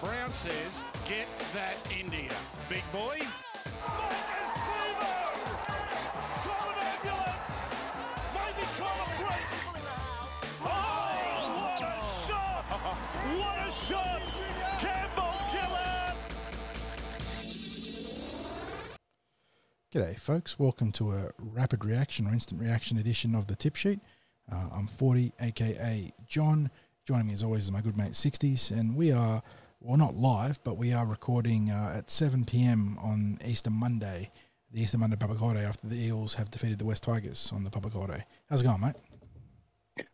Brown says, get that India. Big boy. What a shot! Campbell Gillard! G'day, folks. Welcome to a rapid reaction or instant reaction edition of the tip sheet. Uh, I'm 40, aka John. Joining me as always is my good mate 60s, and we are, well, not live, but we are recording uh, at 7 pm on Easter Monday, the Easter Monday public holiday after the Eels have defeated the West Tigers on the public holiday. How's it going, mate?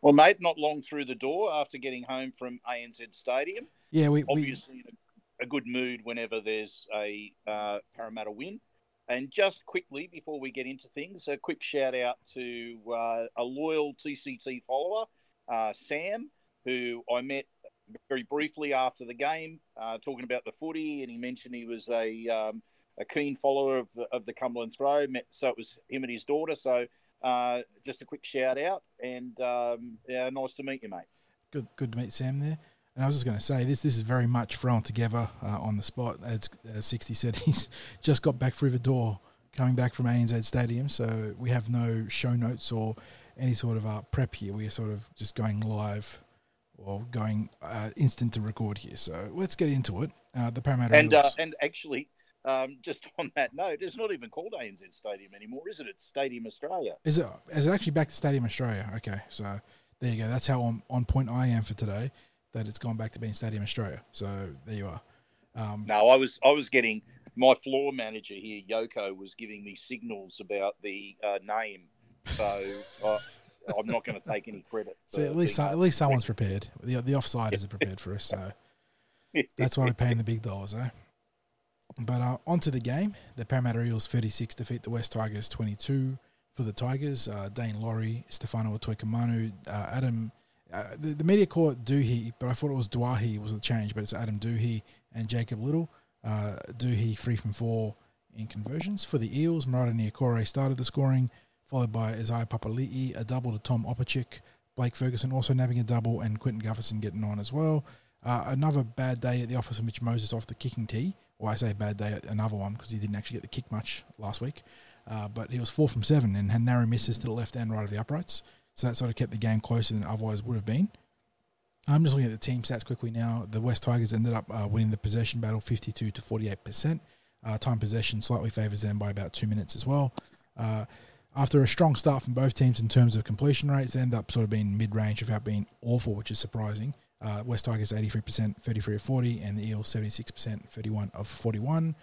Well, mate, not long through the door after getting home from ANZ Stadium. Yeah, we, we Obviously, in a, a good mood whenever there's a uh, Parramatta win. And just quickly, before we get into things, a quick shout out to uh, a loyal TCT follower, uh, Sam, who I met very briefly after the game, uh, talking about the footy, and he mentioned he was a um, a keen follower of the, of the Cumberland Throw. So it was him and his daughter. So uh, just a quick shout out, and um, yeah, nice to meet you, mate. good good to meet Sam there. And I was just going to say this this is very much thrown together uh, on the spot. As, as Sixty said, he's just got back through the door, coming back from ANZ Stadium. So we have no show notes or any sort of uh, prep here. We are sort of just going live or going uh, instant to record here. So let's get into it. Uh, the Parramatta And uh, and actually, um, just on that note, it's not even called ANZ Stadium anymore, is it? It's Stadium Australia. Is it is it actually back to Stadium Australia? Okay, so there you go. That's how on, on point I am for today. That it's gone back to being Stadium Australia. So there you are. Um, No, I was I was getting my floor manager here, Yoko, was giving me signals about the uh, name, so uh, I'm not going to take any credit. so at least at least someone's prepared. The the offside isn't prepared for us. So that's why we're paying the big dollars, eh? But uh, onto the game. The Parramatta Eels 36 defeat the West Tigers 22 for the Tigers. Uh, Daine Laurie, Stefano Utoikamanu, uh, Adam. Uh, the, the media call it Doohy, but I thought it was Duahi was the change, but it's Adam Doohy and Jacob Liddle. Uh, Doohy from four in conversions. For the Eels, Marata Niukore started the scoring, followed by Isaiah Papali'i, a double to Tom Opacic, Blake Ferguson also nabbing a double, and Clinton Gutherson getting on as well. Uh, another bad day at the office of Mitch Moses off the kicking tee. Well, I say bad day, at another one because he didn't actually get the kick much last week. Uh, but he was four from seven and had narrow misses to the left and right of the uprights. So that sort of kept the game closer than it otherwise would have been. I'm just looking at the team stats quickly now. The West Tigers ended up uh, winning the possession battle 52 to 48%. Uh, time possession slightly favours them by about two minutes as well. Uh, after a strong start from both teams in terms of completion rates, they end up sort of being mid range without being awful, which is surprising. Uh, West Tigers 83%, 33 of 40, and the Eels 76%, 31 of 41.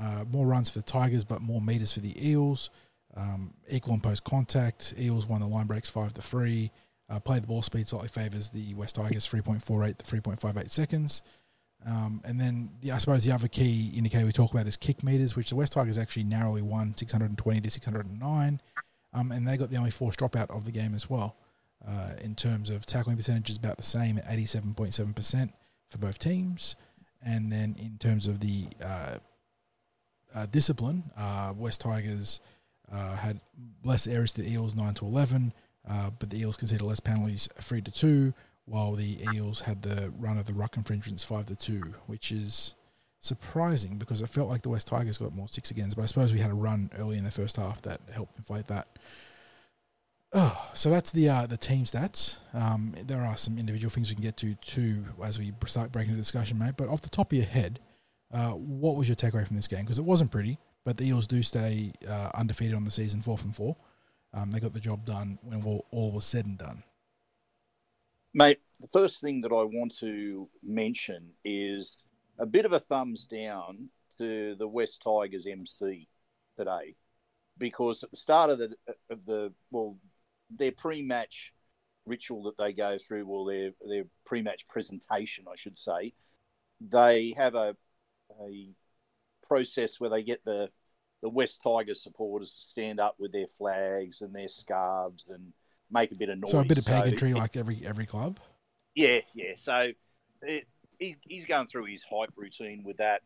Uh, more runs for the Tigers, but more meters for the Eels. Um, equal and post contact. Eels won the line breaks 5 to 3. Uh, play the ball speed slightly favours the West Tigers 3.48 to 3.58 seconds. Um, and then the, I suppose the other key indicator we talk about is kick meters, which the West Tigers actually narrowly won 620 to 609. Um, and they got the only forced dropout of the game as well. Uh, in terms of tackling percentage, is about the same at 87.7% for both teams. And then in terms of the uh, uh, discipline, uh, West Tigers uh, had less errors to the Eels, 9 to 11, uh, but the Eels conceded less penalties, 3 to 2, while the Eels had the run of the ruck infringements, 5 to 2, which is surprising because it felt like the West Tigers got more six agains, but I suppose we had a run early in the first half that helped inflate that. Oh, so that's the uh, the team stats. Um, there are some individual things we can get to too as we start breaking the discussion, mate. But off the top of your head, uh, what was your takeaway from this game? Because it wasn't pretty, but the Eels do stay uh, undefeated on the season, four from four. Um, they got the job done when all, all was said and done. Mate, the first thing that I want to mention is a bit of a thumbs down to the West Tigers MC today, because at the start of the of the well, their pre-match ritual that they go through, well, their their pre-match presentation, I should say, they have a a process where they get the the West Tigers supporters to stand up with their flags and their scarves and make a bit of noise. So a bit of So pageantry it- like every every club. yeah, yeah. So it, he, he's going through his hype routine with that.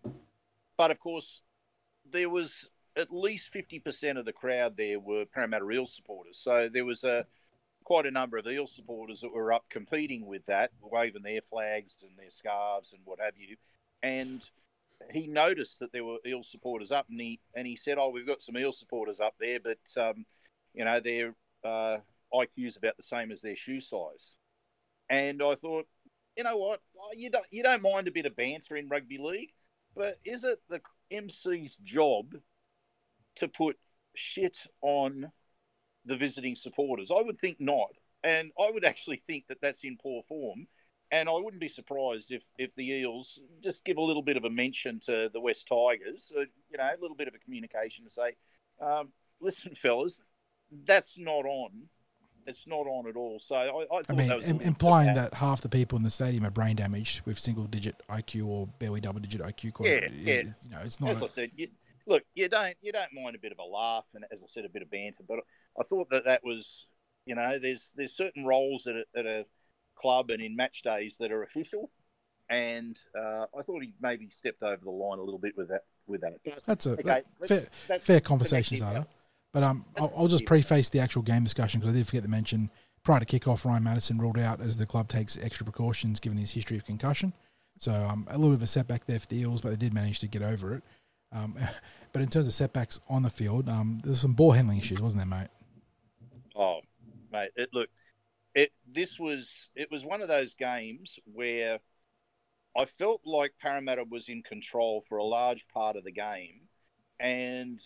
But of course, there was at least 50% of the crowd there were Parramatta Eels supporters. So there was a quite a number of Eel supporters that were up competing with that, waving their flags and their scarves and what have you. And he noticed that there were Eel supporters up, and he and he said, "Oh, we've got some Eel supporters up there, but um, you know their uh, IQ is about the same as their shoe size." And I thought, you know what, you don't you don't mind a bit of banter in rugby league, but is it the MC's job to put shit on the visiting supporters? I would think not, and I would actually think that that's in poor form. And I wouldn't be surprised if, if the Eels just give a little bit of a mention to the West Tigers, uh, you know, a little bit of a communication to say, um, listen, fellas, that's not on. It's not on at all. So I, I, I mean, that Im- implying that half the people in the stadium are brain damaged with single digit IQ or barely double digit IQ. Yeah, yeah. You know, it's not. As a- I said, you, look, you don't you don't mind a bit of a laugh and, as I said, a bit of banter. But I thought that that was, you know, there's there's certain roles that are, at a club and in match days that are official, and uh, I thought he maybe stepped over the line a little bit with that with that. That's a okay, that- fair, that's fair conversation, Zada. But um, I'll, I'll just preface the actual game discussion because I did forget to mention prior to kickoff, Ryan Matterson ruled out as the club takes extra precautions given his history of concussion. So um, a little bit of a setback there for the Eels, but they did manage to get over it. Um, but in terms of setbacks on the field, um, there's some ball handling issues, wasn't there, mate? Oh, mate, it look, it this was it was one of those games where I felt like Parramatta was in control for a large part of the game, and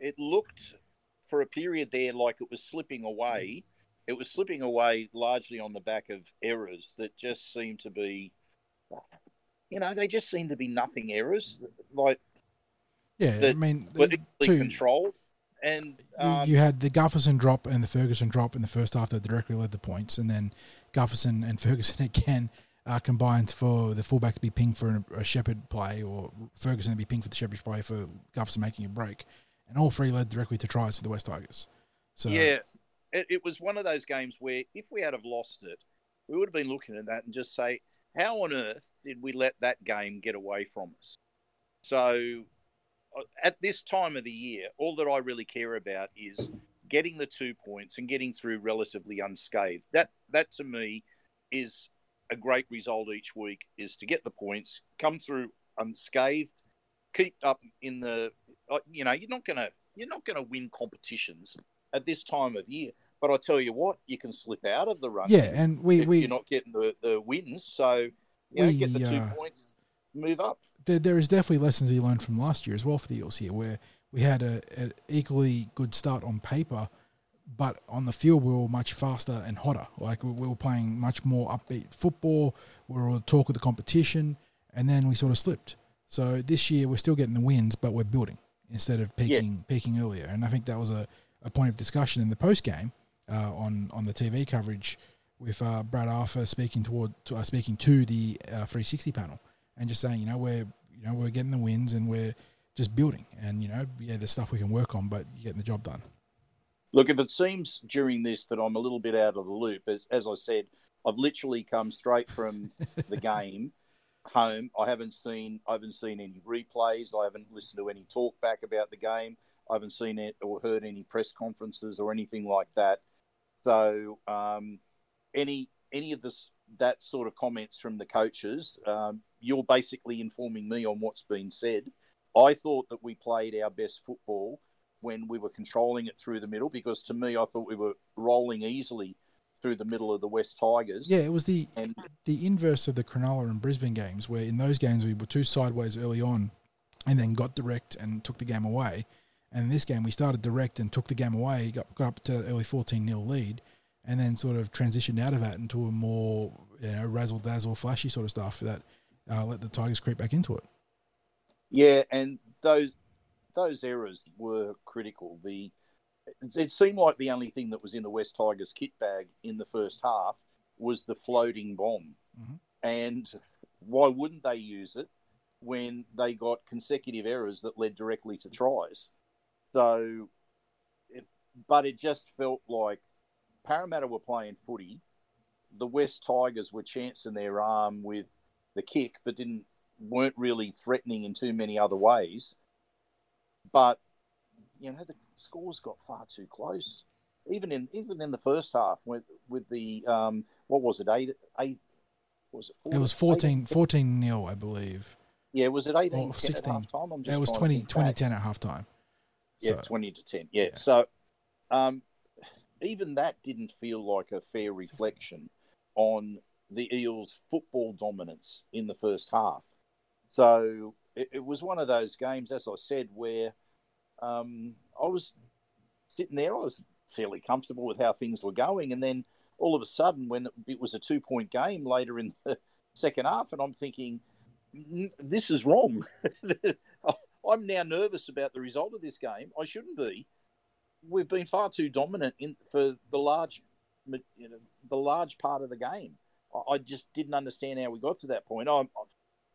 it looked for a period there like it was slipping away. It was slipping away largely on the back of errors that just seemed to be, you know, they just seemed to be nothing errors, like Yeah, I mean, equally two- controlled. And you, um, you had the Gutherson drop and the Ferguson drop in the first half that directly led the points, and then Gutherson and Ferguson again uh, combined for the fullback to be pinged for a, a Shepherd play, or Ferguson to be pinged for the Shepherd play for Gutherson making a break, and all three led directly to tries for the West Tigers. So yeah, it, it was one of those games where if we had have lost it, we would have been looking at that and just say, how on earth did we let that game get away from us? So at this time of the year, all that I really care about is getting the two points and getting through relatively unscathed. That that to me is a great result each week is to get the points, come through unscathed, keep up in the uh, you know, you're not going to you're not going to win competitions at this time of year. But I tell you what, you can slip out of the run. yeah, and we if we you're not getting the, the wins. So you know, We, get the two uh, points, move up. There, there is definitely lessons to be learned from last year as well for the Eels here, where we had a, an equally good start on paper, but on the field we were much faster and hotter. Like we, we were playing much more upbeat football. We were on talk of the competition, and then we sort of slipped. So this year we're still getting the wins, but we're building instead of peaking peaking earlier. And I think that was a, a point of discussion in the post game uh, on on the TV coverage with uh, Brad Arthur speaking toward to, uh, speaking to the uh, 360 panel and just saying, you know, we're you know we're getting the wins and we're just building, and you know, yeah, there's stuff we can work on, but you're getting the job done. Look, if it seems during this that I'm a little bit out of the loop, as, as I said, I've literally come straight from the game home. I haven't seen I haven't seen any replays. I haven't listened to any talk back about the game. I haven't seen it or heard any press conferences or anything like that. So um, any any of this that sort of comments from the coaches, um, you're basically informing me on what's been said. I thought that we played our best football when we were controlling it through the middle because to me I thought we were rolling easily through the middle of the West Tigers. Yeah, it was the And the inverse of the Cronulla and Brisbane games, where in those games we were too sideways early on, and then got direct and took the game away. And in this game we started direct and took the game away, got, got up to an early fourteen 0 lead, and then sort of transitioned out of that into a more you know razzle dazzle, flashy sort of stuff that uh, let the Tigers creep back into it. Yeah, and those those errors were critical. The it seemed like the only thing that was in the West Tigers kit bag in the first half was the floating bomb. Mhm. And why wouldn't they use it when they got consecutive errors that led directly to tries? So, it, but it just felt like Parramatta were playing footy. The West Tigers were chancing their arm with the kick, but didn't weren't really threatening in too many other ways. But you know, the scores got far too close. even in even in the first half with with the um, what was it eight eight was it? Four, it was 14, 14 nil, I believe. Yeah, was it 18 or 16? At half time? it was 20, 20 10 at halftime. Yeah, so, 20 to 10. Yeah. yeah. So um, even that didn't feel like a fair reflection on the Eels' football dominance in the first half. So it, it was one of those games, as I said, where um, I was sitting there, I was fairly comfortable with how things were going. And then all of a sudden, when it was a two point game later in the second half, and I'm thinking, this is wrong. I'm now nervous about the result of this game. I shouldn't be. We've been far too dominant in for the large, you know, the large part of the game. I just didn't understand how we got to that point. I, I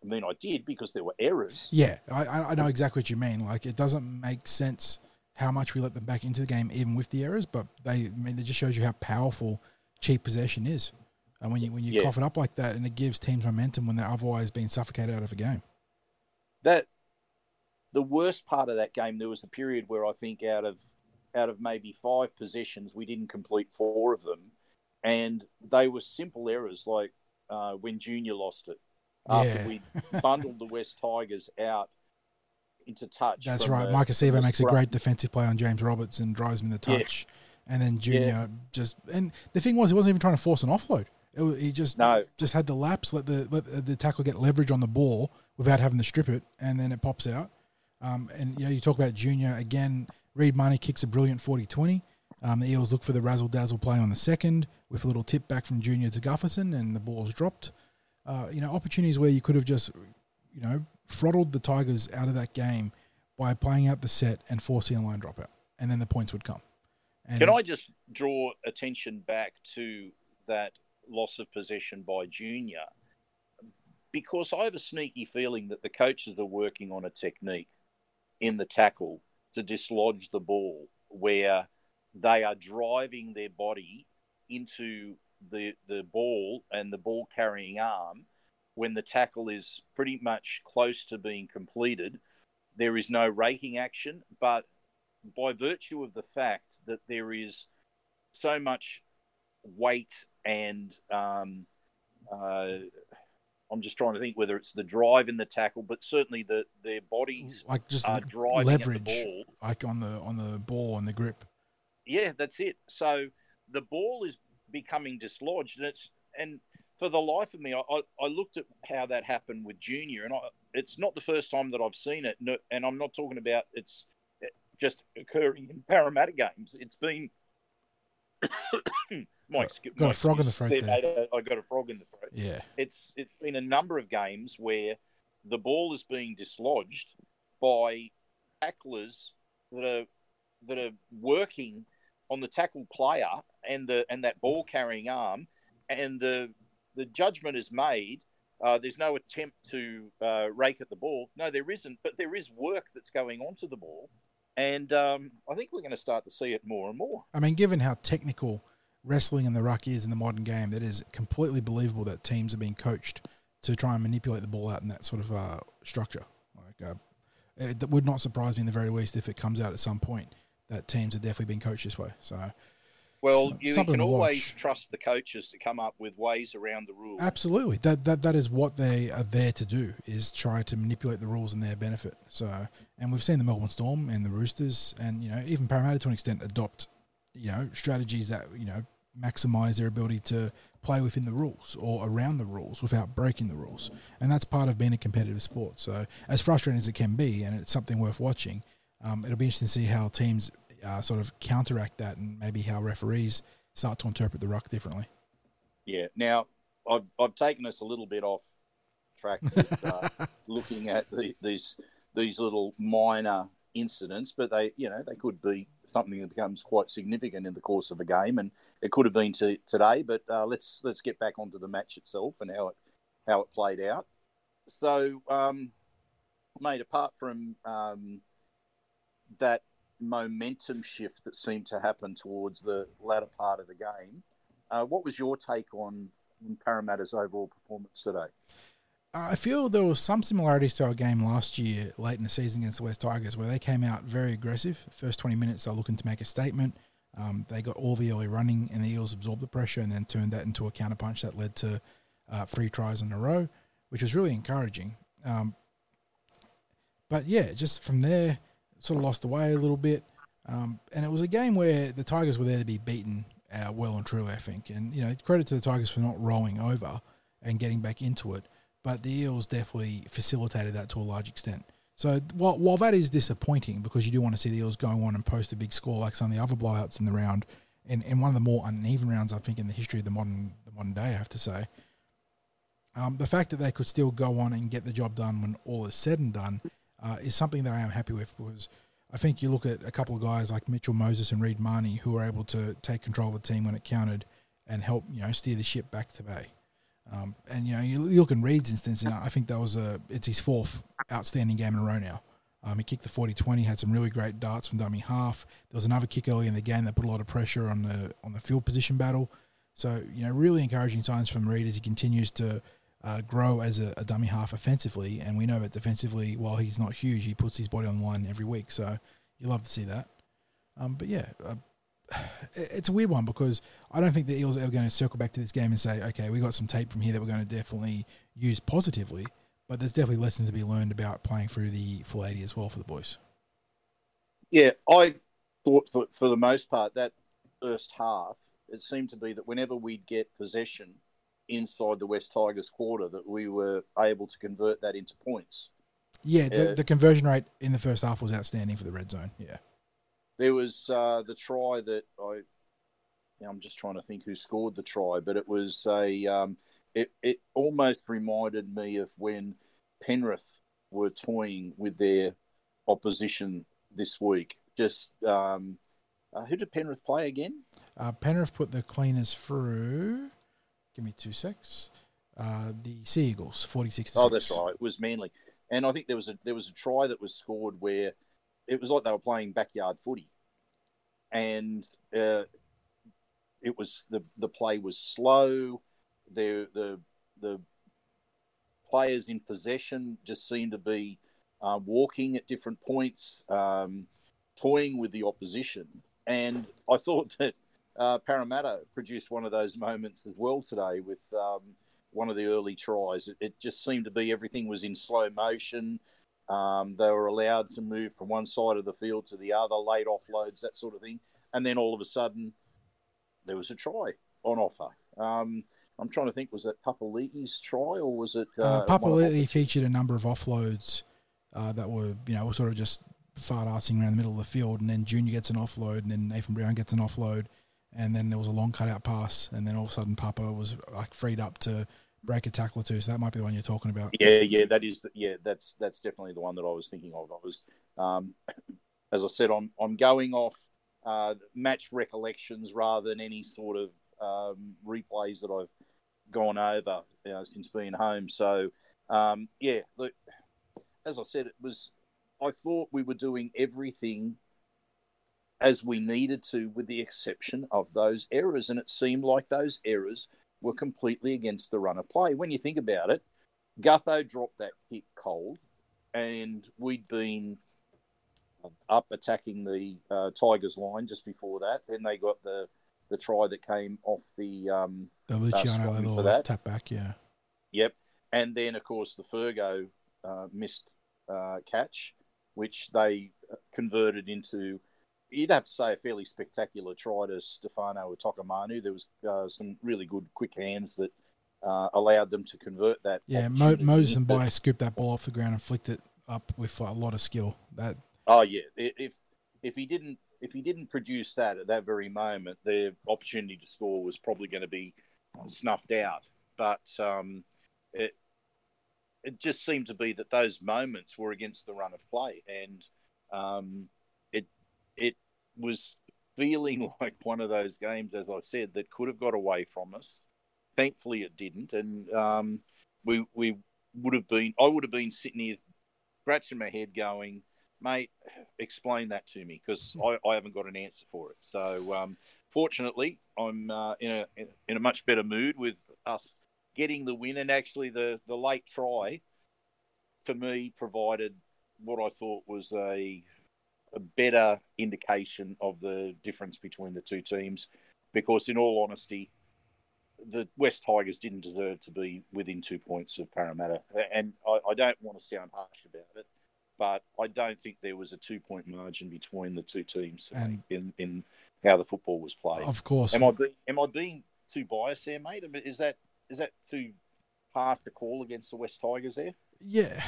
mean, I did because there were errors. Yeah, I, I know exactly what you mean. Like, it doesn't make sense how much we let them back into the game, even with the errors. But they, I mean, it just shows you how powerful cheap possession is. And when you when you yeah. cough it up like that, and it gives teams momentum when they're otherwise being suffocated out of a game. That the worst part of that game, there was a period where I think out of out of maybe five possessions, we didn't complete four of them, and they were simple errors like uh, when Junior lost it after yeah. we bundled the West Tigers out into touch. That's right. Mike Acevo makes a great defensive play on James Roberts and drives him in the touch. Yeah. And then Junior yeah. just and the thing was he wasn't even trying to force an offload. It, he just no. just had the laps, let the let the tackle get leverage on the ball without having to strip it, and then it pops out. Um, and you know you talk about Junior again. Reed Mahoney kicks a brilliant 40-20. Um, the Eels look for the razzle dazzle play on the second with a little tip back from Junior to Gutherson, and the ball's dropped. Uh, you know opportunities where you could have just you know throttled the Tigers out of that game by playing out the set and forcing a line dropout, and then the points would come. And Can I just draw attention back to that loss of possession by Junior? Because I have a sneaky feeling that the coaches are working on a technique in the tackle to dislodge the ball where they are driving their body into the the ball and the ball carrying arm when the tackle is pretty much close to being completed. There is no raking action, but by virtue of the fact that there is so much weight and um, uh, I'm just trying to think whether it's the drive in the tackle, but certainly the their bodies like just are driving leverage, the ball, like on the on the ball and the grip. Yeah, that's it. So the ball is becoming dislodged, and it's and for the life of me, I, I looked at how that happened with Junior, and I, it's not the first time that I've seen it. And I'm not talking about it's eh, just occurring in Parramatta games. It's been. Mike, got Mike, a frog in the throat. There. I got a frog in the throat. Yeah, it's it's been a number of games where the ball is being dislodged by tacklers that are that are working on the tackle player and the and that ball carrying arm, and the the judgment is made. Uh, there's no attempt to uh, rake at the ball. No, there isn't, but there is work that's going on to the ball. And um, I think we're going to start to see it more and more. I mean, given how technical wrestling in the ruck is in the modern game, it is completely believable that teams are being coached to try and manipulate the ball out in that sort of uh, structure. Like, uh, it would not surprise me in the very least if it comes out at some point that teams are definitely being coached this way. So well, you can always trust the coaches to come up with ways around the rules. Absolutely, that that that is what they are there to do is try to manipulate the rules in their benefit. So, and we've seen the Melbourne Storm and the Roosters, and you know even Parramatta to an extent adopt, you know, strategies that you know maximize their ability to play within the rules or around the rules without breaking the rules, and that's part of being a competitive sport. So, as frustrating as it can be, and it's something worth watching, um, it'll be interesting to see how teams uh, sort of counteract that and maybe how referees start to interpret the ruck differently. Yeah. Now, I've, I've taken us a little bit off track with, uh, looking at the, these these little minor incidents, but they you know they could be something that becomes quite significant in the course of a game, and it could have been to, today. But uh, let's let's get back onto the match itself and how it how it played out. So, um, mate, apart from um, that momentum shift that seemed to happen towards the latter part of the game. Uh, what was your take on, on Parramatta's overall performance today? I feel there was some similarities to our game last year, late in the season against the West Tigers, where they came out very aggressive. First 20 minutes, they're looking to make a statement. Um, they got all the early running, and the Eels absorbed the pressure and then turned that into a counterpunch that led to uh, three tries in a row, which was really encouraging. Um, but yeah, just from there, sort of lost the way a little bit. Um, and it was a game where the Tigers were there to be beaten uh, well and truly, I think. And, you know, credit to the Tigers for not rolling over and getting back into it. But the Eels definitely facilitated that to a large extent. So while, while that is disappointing because you do want to see the Eels going on and post a big score like some of the other blowouts in the round, and, and one of the more uneven rounds I think in the history of the modern the modern day, I have to say. Um, the fact that they could still go on and get the job done when all is said and done uh, is something that I am happy with because I think you look at a couple of guys like Mitchell Moses and Reed Mahoney who were able to take control of the team when it counted and help you know steer the ship back to bay. Um, and you know, you, look in Reed's instance, know, I think that was a it's his fourth outstanding game in a row now. Um, he kicked the 40-20, had some really great darts from dummy half. There was another kick early in the game that put a lot of pressure on the on the field position battle. So you know, really encouraging signs from Reed as he continues to uh, grow as a, a, dummy half offensively. And we know that defensively, while he's not huge, he puts his body on the line every week. So you love to see that. Um, but yeah, uh, it's a weird one because I don't think the Eels are ever going to circle back to this game and say, okay, we got some tape from here that we're going to definitely use positively. But there's definitely lessons to be learned about playing through the full 80 as well for the boys. Yeah, I thought for, for the most part that first half, it seemed to be that whenever we'd get possession inside the West Tigers quarter, that we were able to convert that into points. Yeah, the, uh, the conversion rate in the first half was outstanding for the red zone. Yeah. There was uh, the try that I. I'm just trying to think who scored the try, but it was a. Um, it it almost reminded me of when Penrith were toying with their opposition this week. Just um, uh, who did Penrith play again? Uh, Penrith put the cleaners through. Give me two secs. Uh, the Sea Eagles, forty six. Oh, that's right. It was Manly, and I think there was a there was a try that was scored where it was like they were playing backyard footy, and uh, it was the the play was slow. The the the players in possession just seemed to be uh, walking at different points, um, toying with the opposition, and I thought that uh, Parramatta produced one of those moments as well today with. Um, one of the early tries. It, it, just seemed to be everything was in slow motion. Um, they were allowed to move from one side of the field to the other, late offloads, that sort of thing. And then all of a sudden, there was a try on offer. Um, I'm trying to think, was that Papali'i's try or was it? Uh, uh featured a number of offloads uh, that were, you know, sort of just fart arsing around the middle of the field. And then Junior gets an offload, and then Nathan Brown gets an offload. And then there was a long cutout pass. And then all of a sudden, Papa was like freed up to break a tackle or two. So that might be the one you're talking about. Yeah, yeah, that is. Yeah, that's that's definitely the one that I was thinking of. I was, um, as I said, I'm I'm going off uh, match recollections rather than any sort of um, replays that I've gone over you know, since being home. So um, yeah, look, as I said, it was. I thought we were doing everything as we needed to, with the exception of those errors, and it seemed like those errors were completely against the run of play. When you think about it, Gutho dropped that kick cold, and we'd been up attacking the uh, Tigers line just before that. Then they got the the try that came off the um, the Luciano uh, for that tap back, yeah. Yep, and then of course the Fergo uh, missed uh, catch, which they converted into you'd have to say a fairly spectacular try to Stefano Utoikamanu. There was uh, some really good quick hands that uh, allowed them to convert that. Yeah, Mo- Moses and By scooped that ball off the ground and flicked it up with a lot of skill. That. Oh yeah, if if he didn't if he didn't produce that at that very moment, the opportunity to score was probably going to be snuffed out. But um, it it just seemed to be that those moments were against the run of play, and um, it was feeling like one of those games, as I said, that could have got away from us. Thankfully, it didn't, and um, we we would have been. I would have been sitting here, scratching my head, going, "Mate, explain that to me," because I, I haven't got an answer for it. So, um, fortunately, I'm uh, in a in a much better mood with us getting the win, and actually the the late try for me provided what I thought was a a better indication of the difference between the two teams. Because, in all honesty, the West Tigers didn't deserve to be within two points of Parramatta. And I, I don't want to sound harsh about it, but I don't think there was a two point margin between the two teams And- in, in how the football was played. Of course, Am I being am I being too biased there, mate? Is that is that too harsh to call against the West Tigers there? Yeah,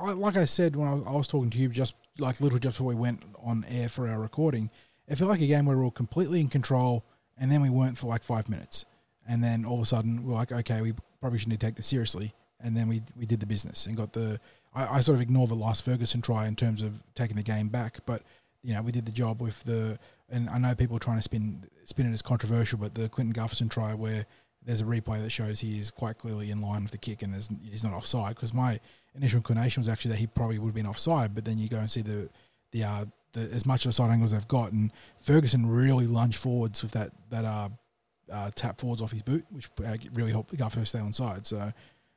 I, like I said when I, I was talking to you, just like little just before we went on air for our recording, it felt like a game where we were completely in control, and then we weren't for like five minutes, and then all of a sudden we're like, okay, we probably shouldn't take this seriously, and then we we did the business and got the. I, I sort of ignore the last Ferguson try in terms of taking the game back, but you know we did the job with the. And I know people are trying to spin spin it as controversial, but the Clinton Gutherson try where there's a replay that shows he is quite clearly in line with the kick and he's not offside. Because my initial inclination was actually that he probably would have been offside, but then you go and see the the, uh, the as much of a side angle as they've got, and Ferguson really lunged forwards with that that uh, uh, tap forwards off his boot, which uh, really helped the Guffer stay on side. So,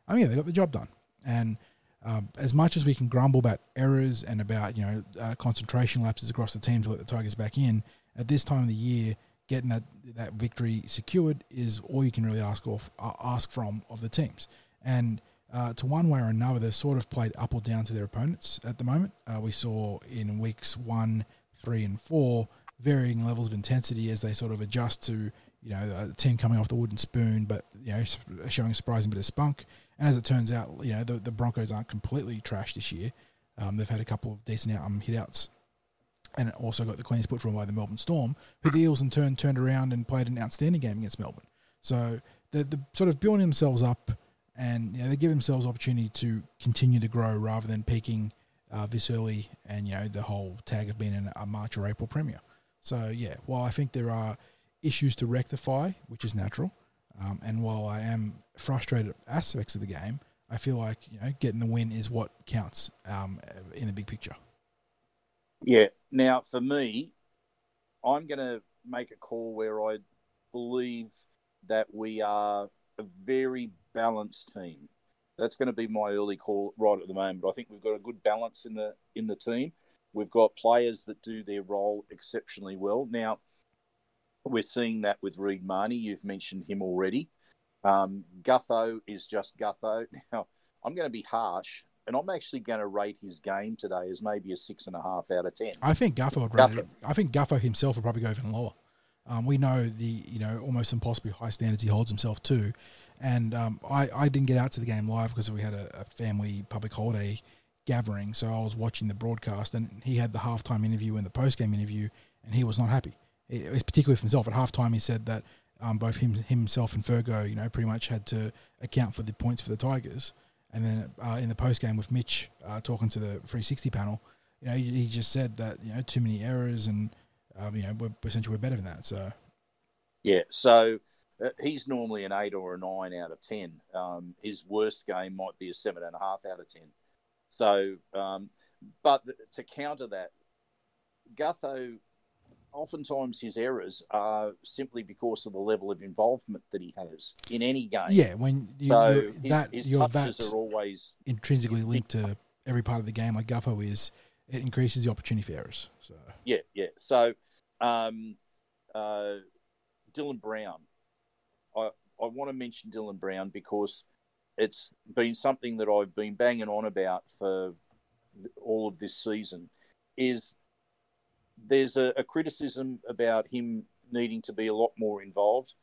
I mean, yeah, they got the job done. And um, as much as we can grumble about errors and about you know uh, concentration lapses across the team to let the Tigers back in, at this time of the year, getting that that victory secured is all you can really ask off uh, ask from of the teams. And uh, to one way or another, they've sort of played up or down to their opponents at the moment. Uh, we saw in weeks one, three, and four varying levels of intensity as they sort of adjust to you know a team coming off the wooden spoon, but you know showing a surprising bit of spunk. And as it turns out, you know the, the Broncos aren't completely trashed this year. Um, they've had a couple of decent out, um, hit outs and it also got the Queens put from by the Melbourne Storm, who the Eels in turn turned around and played an outstanding game against Melbourne. So they're, they're sort of building themselves up, and you know, they give themselves opportunity to continue to grow rather than peaking uh, this early, and you know the whole tag of being in a March or April Premier. So yeah, while I think there are issues to rectify, which is natural, um, and while I am frustrated at aspects of the game, I feel like you know getting the win is what counts um, in the big picture. Yeah. Now, for me, I'm going to make a call where I believe that we are a very balanced team. That's going to be my early call right at the moment. I think we've got a good balance in the in the team. We've got players that do their role exceptionally well. Now, we're seeing that with Reed Mahoney. You've mentioned him already. Um, Gutho is just Gutho. Now, I'm going to be harsh and I'm actually going to rate his game today as maybe a six and a half out of ten. I think Guffer would rate it. I think Guffer himself would probably go even lower. Um, we know the you know almost impossibly high standards he holds himself to, and um, I I didn't get out to the game live because we had a, a, family public holiday gathering, so I was watching the broadcast, and he had the halftime interview and the post game interview, and he was not happy. It, it was particularly with himself. At halftime, he said that um, both him himself and Fergo, you know, pretty much had to account for the points for the Tigers. And then uh, in the post game with Mitch uh, talking to the 360 panel, you know, he, he, just said that you know too many errors and um, you know we're essentially we're better than that. So yeah, so uh, he's normally an eight or a nine out of ten. Um, his worst game might be a seven and a half out of ten. So, um, but to counter that, Gutho oftentimes his errors are simply because of the level of involvement that he has in any game. Yeah, when you, so his, that his you're touches are always intrinsically linked to every part of the game, like Gutho is, it increases the opportunity for errors. So yeah, yeah. So um, uh, Dylan Brown, I I want to mention Dylan Brown because it's been something that I've been banging on about for all of this season. Is there's a, a, criticism about him needing to be a lot more involved.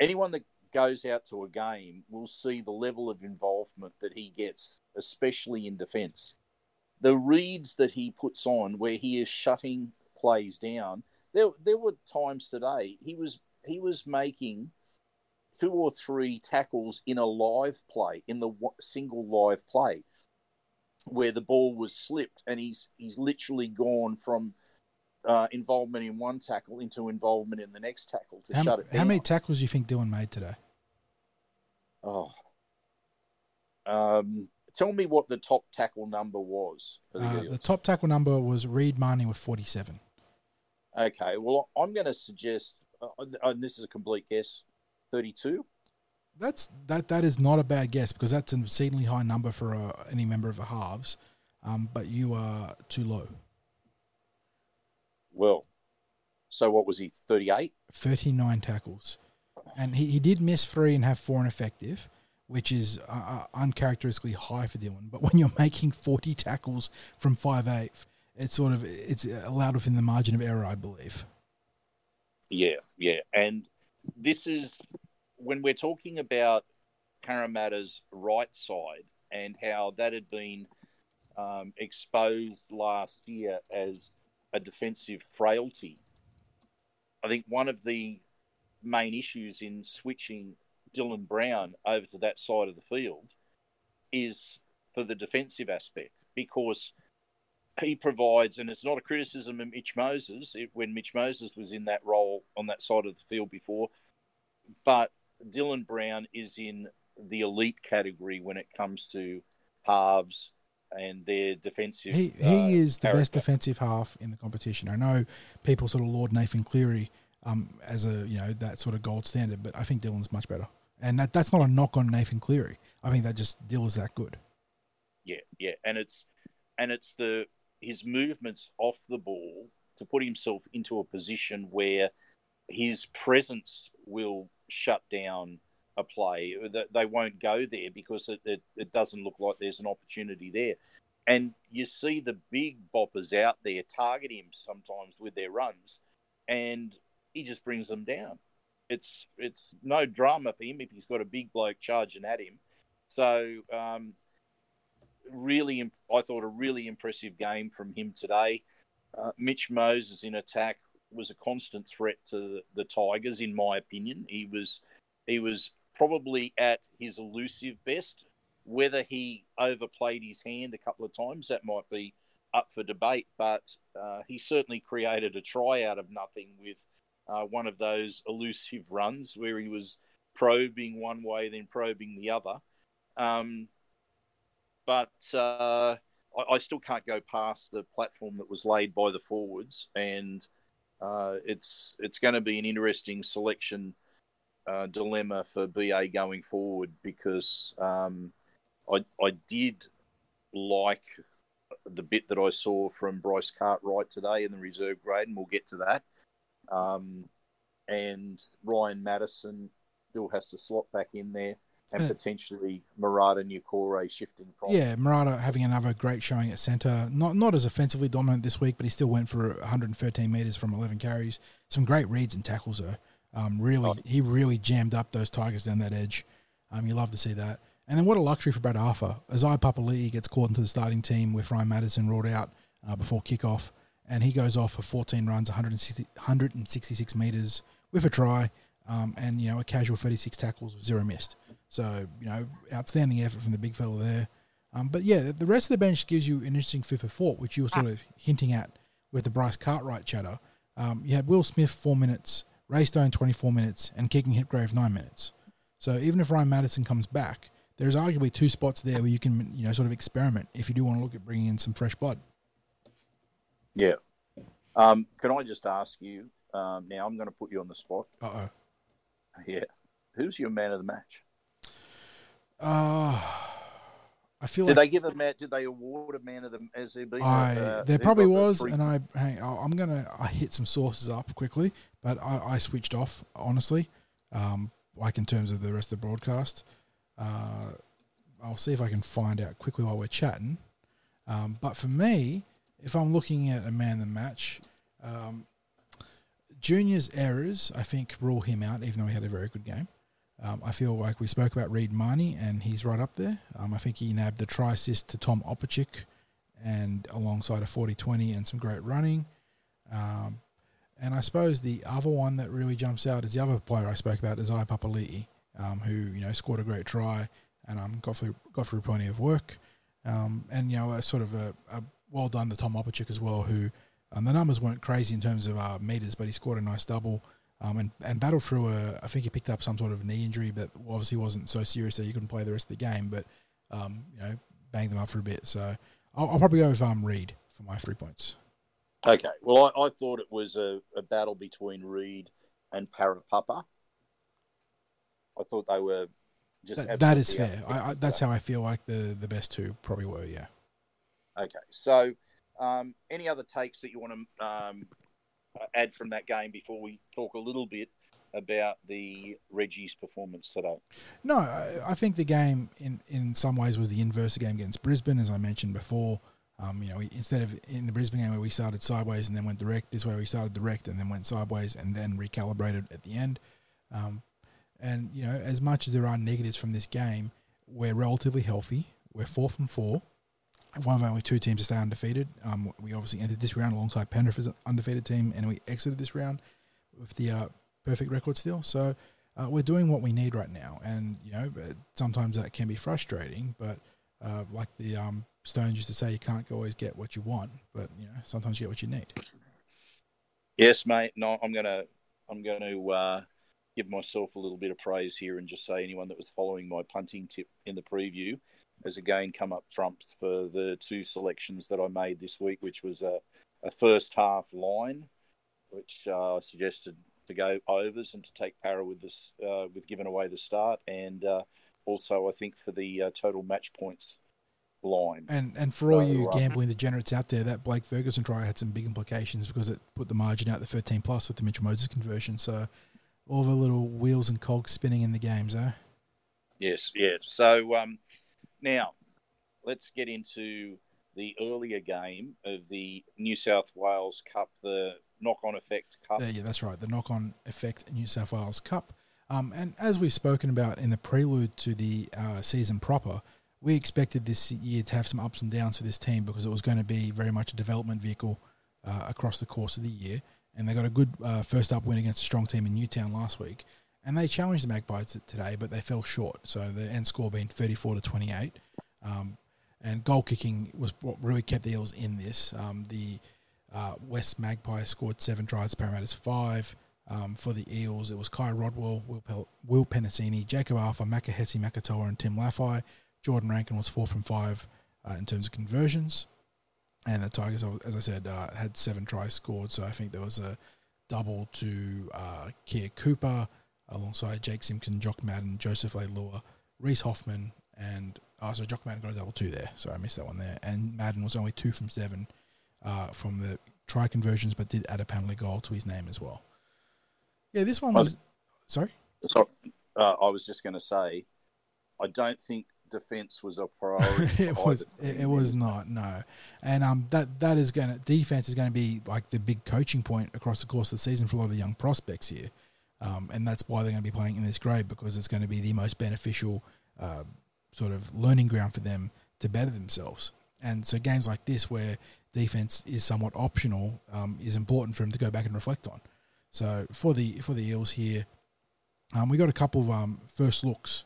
Anyone that goes out to a game will see the level of involvement that he gets, especially in defence. The reads that he puts on, where he is shutting plays down, there there were times today he was he was making two or three tackles in a live play, in the single live play, where the ball was slipped, and he's he's literally gone from uh, involvement in one tackle into involvement in the next tackle to how, shut it down. How many tackles do you think Dylan made today? Oh, um, tell me what the top tackle number was. The, uh, the, top tackle number was Reed Mahoney with forty-seven. Okay, well, I'm going to suggest, uh, and this is a complete guess, thirty-two. That's that. That is not a bad guess because that's an exceedingly high number for uh, any member of the halves. Um, but you are too low. Well, so what was he? Thirty-eight. 39 tackles. And he, he did miss three and have four ineffective, which is uh, uh, uncharacteristically high for Dylan. But when you're making 40 tackles from five eight, it's sort of it's allowed within the margin of error, I believe. Yeah, yeah, and this is when we're talking about Parramatta's right side and how that had been um, exposed last year as a defensive frailty. I think one of the main issues in switching Dylan Brown over to that side of the field is for the defensive aspect because he provides, and it's not a criticism of Mitch Moses it, when Mitch Moses was in that role on that side of the field before, but Dylan Brown is in the elite category when it comes to halves and their defensive. He he uh, is the character. best defensive half in the competition. I know people sort of laud Nathan Cleary um, as a you know that sort of gold standard, but I think Dylan's much better. And that that's not a knock on Nathan Cleary. I think that just Dylan's that good. Yeah, yeah, and it's and it's the his movements off the ball to put himself into a position where his presence will shut down a play. They won't go there because it, it, it, doesn't look like there's an opportunity there. And you see the big boppers out there target him sometimes with their runs, and he just brings them down. It's it's no drama for him if he's got a big bloke charging at him. So um, really, I thought a really impressive game from him today. Uh, Mitch Moses in attack was a constant threat to the, the Tigers, in my opinion. He was he was probably at his elusive best. Whether he overplayed his hand a couple of times, that might be up for debate, but uh, he certainly created a try out of nothing with uh, one of those elusive runs where he was probing one way, then probing the other. Um, but uh, I, I, still can't go past the platform that was laid by the forwards, and uh, it's it's going to be an interesting selection uh, dilemma for BA going forward because um, I I did like the bit that I saw from Bryce Cartwright today in the reserve grade, and we'll get to that. Um, and Ryan Matterson still has to slot back in there, and potentially Marata Niukore shifting from. Yeah, Marata having another great showing at centre. Not not as offensively dominant this week, but he still went for 113 metres from 11 carries. Some great reads and tackles though. Um, really, oh. he really jammed up those Tigers down that edge. Um, you love to see that. And then what a luxury for Brad Arthur. Isaiah Papali'i gets called into the starting team with Ryan Matterson ruled out uh, before kickoff, and he goes off for 14 runs, 160, 166 metres with a try, um, and you know a casual 36 tackles, zero missed. So you know, outstanding effort from the big fella there. Um, but yeah, the rest of the bench gives you an interesting fifth for thought, which you were sort of hinting at with the Bryce Cartwright chatter. Um, you had Will Smith four minutes, Ray Stone 24 minutes, and Keegan Hipgrave 9 minutes. So even if Ryan Matterson comes back, there's arguably two spots there where you can, you know, sort of experiment if you do want to look at bringing in some fresh blood. Yeah. Um, can I just ask you, um, now I'm going to put you on the spot. Uh-oh. Yeah. Who's your man of the match? Uh, I feel did like they give a man? Did they award a man of the been? I uh, there probably was, and I hang. I'm gonna I hit some sources up quickly, but I, I switched off honestly, um, like in terms of the rest of the broadcast. Uh, I'll see if I can find out quickly while we're chatting. Um, but for me, if I'm looking at a man of the match, um, Junior's errors I think rule him out, even though he had a very good game. Um, I feel like we spoke about Reed Mahoney, and he's right up there. Um, I think he nabbed the try assist to Tom Opacic, and alongside a 40-20 and some great running. Um, and I suppose the other one that really jumps out is the other player I spoke about, Isaiah Papali'i, um, who you know scored a great try and um, got through got through plenty of work. Um, and you know, a sort of a, a well done to Tom Opacic as well, who um, the numbers weren't crazy in terms of uh, meters, but he scored a nice double um, and, and battled through a. I think he picked up some sort of knee injury, but obviously wasn't so serious that he couldn't play the rest of the game. But um, you know, banged them up for a bit. So I'll, I'll probably go with um, Reed for my three points. Okay. Well, I, I thought it was a, a, battle between Reed and Parapapa. I thought they were just. that, that is fair. I, I, that's how I feel like the, the best two probably were, yeah. Okay. So, um, any other takes that you want to um, add from that game before we talk a little bit about the Reggie's performance today? No, I, think the game in, in some ways was the inverse of game against Brisbane, as I mentioned before. Um, you know, instead of in the Brisbane game where we started sideways and then went direct, this way we started direct and then went sideways and then recalibrated at the end. Um, and you know, as much as there are negatives from this game, we're relatively healthy. We're four from four. One of only two teams to stay undefeated. Um, we obviously entered this round alongside Penrith as an undefeated team, and we exited this round with the uh, perfect record still. So uh, we're doing what we need right now, and you know, sometimes that can be frustrating. But uh, like the um, Stones used to say, you can't always get what you want, but you know, sometimes you get what you need. Yes, mate. No, I'm gonna, I'm gonna uh, give myself a little bit of praise here and just say anyone that was following my punting tip in the preview has again come up trumps for the two selections that I made this week, which was a, a first half line, which uh, I suggested to go overs and to take Parra with this uh, with giving away the start, and uh, also I think for the uh, total match points line. And and for all so, you uh, gambling degenerates out there, that Blake Ferguson try had some big implications because it put the margin out the 13 plus with the Mitchell Moses conversion. So all the little wheels and cogs spinning in the games, eh? Yes, yeah. So um, now let's get into the earlier game of the New South Wales Cup, the knock-on effect cup. Yeah, yeah, that's right. The knock-on effect New South Wales Cup. Um, and as we've spoken about in the prelude to the uh, season proper, we expected this year to have some ups and downs for this team because it was going to be very much a development vehicle uh, across the course of the year and they got a good uh, first up win against a strong team in Newtown last week. And they challenged the Magpies today, but they fell short. So the end score being 34 to 28. Um, and goal kicking was what really kept the Eels in this. Um, the uh, West Magpies scored seven tries, Parramatta's five. Um, for the Eels, it was Kai Rodwell, Will, Pel- Will Penisini, Jacob Arthur, Makahesi Makatoa, and Tim Laffey. Jordan Rankin was four from five uh, in terms of conversions. And the Tigers, as I said, uh, had seven tries scored. So I think there was a double to uh, Keir Cooper alongside Jake Simpkin, Jock Madden, Joseph Leilua, Reese Hoffman, and oh, so Jock Madden got a double two there. So I missed that one there. And Madden was only two from seven uh, from the try conversions, but did add a penalty goal to his name as well. Yeah, this one was. sorry? Sorry. Uh, I was just going to say, I don't think defense was a priority. it was. It, it, was not. No, and um, that that is going to defense is going to be like the big coaching point across the course of the season for a lot of young prospects here, um, and that's why they're going to be playing in this grade because it's going to be the most beneficial uh, sort of learning ground for them to better themselves. And so games like this where defense is somewhat optional um, is important for them to go back and reflect on. So for the for the Eels here, um, we got a couple of um, first looks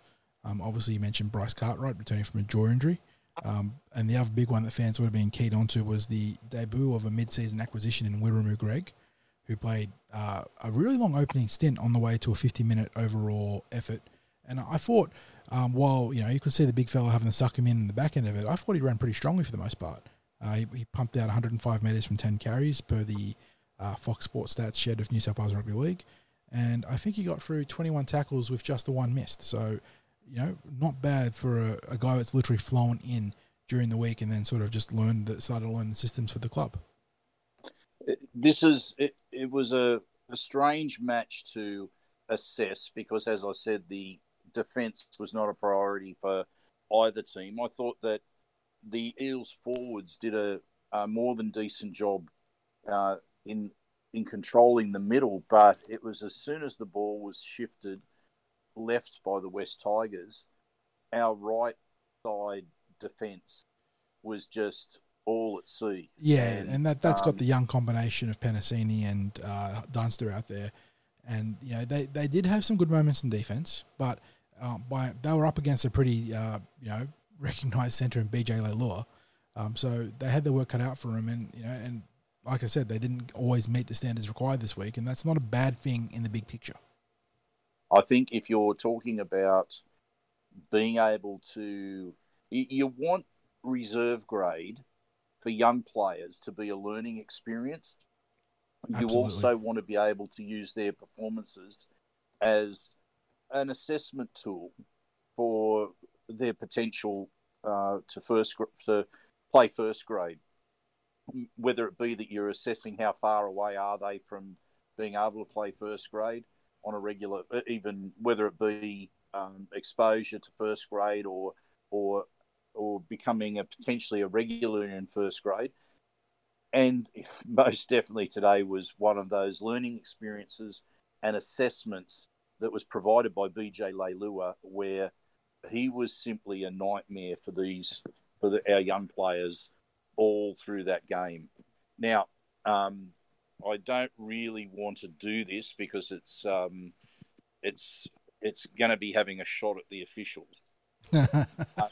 um, obviously, you mentioned Bryce Cartwright returning from a jaw injury. Um, and the other big one that fans would have been keyed onto was the debut of a mid-season acquisition in Wiremu Greig, who played uh, a really long opening stint on the way to a 50-minute overall effort. And I thought, um, while you know you could see the big fella having to suck him in, in the back end of it, I thought he ran pretty strongly for the most part. Uh, he, he, pumped out 105 metres from 10 carries per the uh, Fox Sports stats shed of New South Wales Rugby League, and I think he got through 21 tackles with just the one missed. So you know, not bad for a, a guy that's literally flown in during the week and then sort of just learned that started to learn the systems for the club. This is it. It was a, a strange match to assess because, as I said, the defence was not a priority for either team. I thought that the Eels forwards did a, a more than decent job uh, in in controlling the middle, but it was as soon as the ball was shifted left by the West Tigers, our right side defence was just all at sea. Yeah, and, and that that's um, got the young combination of Penisini and uh, Dunster out there, and you know they, they did have some good moments in defence, but um, by they were up against a pretty uh, you know recognised centre in BJ Leilua, um, so they had their work cut out for them, and you know and like I said, they didn't always meet the standards required this week, and that's not a bad thing in the big picture. I think if you're talking about being able to, you, you want reserve grade for young players to be a learning experience. Absolutely. You also want to be able to use their performances as an assessment tool for their potential uh, to first to play first grade. whether it be that you're assessing how far away are they from being able to play first grade on a regular, even whether it be um, exposure to first grade or or or becoming a potentially a regular in first grade. And most definitely today was one of those learning experiences and assessments that was provided by BJ Leilua, where he was simply a nightmare for these for the, our young players all through that game. Now, um, I don't really want to do this because it's um, it's it's going to be having a shot at the officials. uh,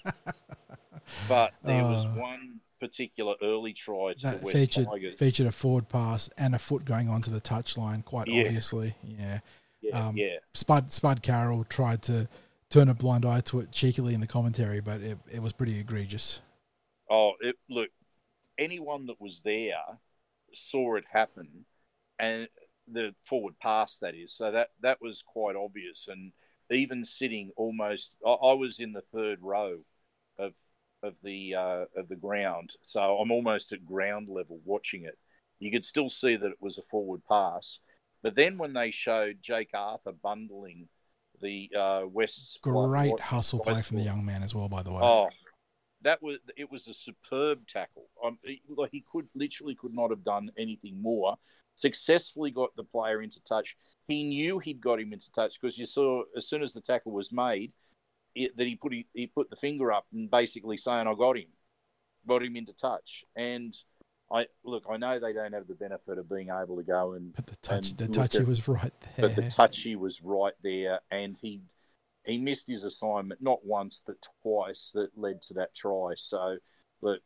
but there was uh. one particular early try to that the West featured, Tigers. featured a forward pass and a foot going onto the touchline, quite yeah. obviously. Yeah. Yeah, um, yeah. Spud Spud Carroll tried to turn a blind eye to it cheekily in the commentary, but it, it was pretty egregious. Oh, it, look, anyone that was there saw it happen, and the forward pass that is. So that that was quite obvious, and even sitting almost, I, I was in the third row of the uh, of the ground, so I'm almost at ground level watching it. You could still see that it was a forward pass, but then when they showed Jake Arthur bundling the uh, West's great hustle play from the young man as well, by the way. Oh, that was it was a superb tackle. Um, he, he could literally could not have done anything more. Successfully got the player into touch. He knew he'd got him into touch because you saw as soon as the tackle was made it, that he put he, he put the finger up and basically saying I got him, got him into touch. And I look, I know they don't have the benefit of being able to go and but the touch the touchy at, was right there. But the touchy was right there, and he he missed his assignment not once but twice that led to that try. So, but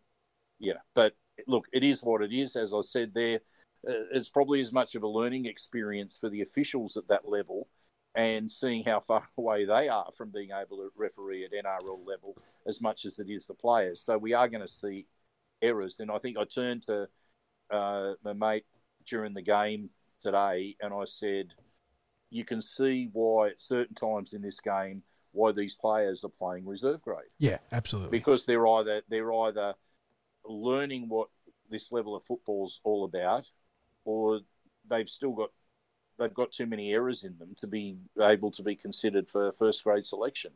yeah, but look, it is what it is. As I said there, uh, it's probably as much of a learning experience for the officials at that level and seeing how far away they are from being able to referee at NRL level as much as it is the players. So we are going to see errors. And I think I turned to uh, my mate during the game today and I said, you can see why at certain times in this game why these players are playing reserve grade. Yeah, absolutely. Because they're either they're either learning what this level of football's all about, or they've still got they've got too many errors in them to be able to be considered for first grade selection.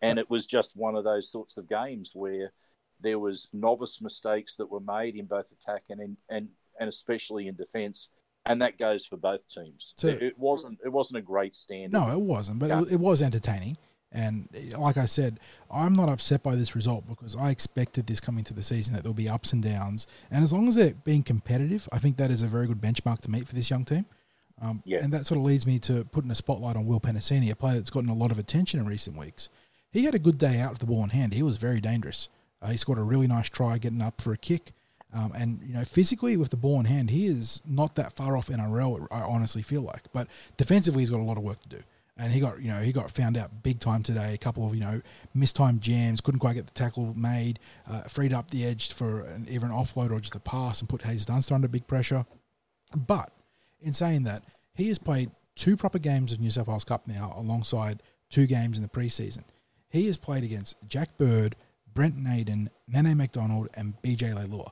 And it was just one of those sorts of games where there was novice mistakes that were made in both attack and in, and and especially in defence and that goes for both teams. So it, wasn't it wasn't a great stand. No, it wasn't, but it, it, was entertaining. And like I said, I'm not upset by this result because I expected this coming to the season that there'll be ups and downs. And as long as they're being competitive, I think that is a very good benchmark to meet for this young team. Um, yeah. And that sort of leads me to putting a spotlight on Will Penisini, a player that's gotten a lot of attention in recent weeks. He had a good day out with the ball in hand. He was very dangerous. Uh, he scored a really nice try getting up for a kick. Um, and you know, physically with the ball in hand, he is not that far off NRL. I honestly feel like, but defensively, he's got a lot of work to do. And he got, you know, he got found out big time today. A couple of, you know, mistimed jams, couldn't quite get the tackle made, uh, freed up the edge for an, either an offload or just a pass, and put Haze Dunster under big pressure. But in saying that, he has played two proper games of New South Wales Cup now, alongside two games in the preseason. He has played against Jack Bird, Brent Naden, Nene Macdonald, and BJ Leilua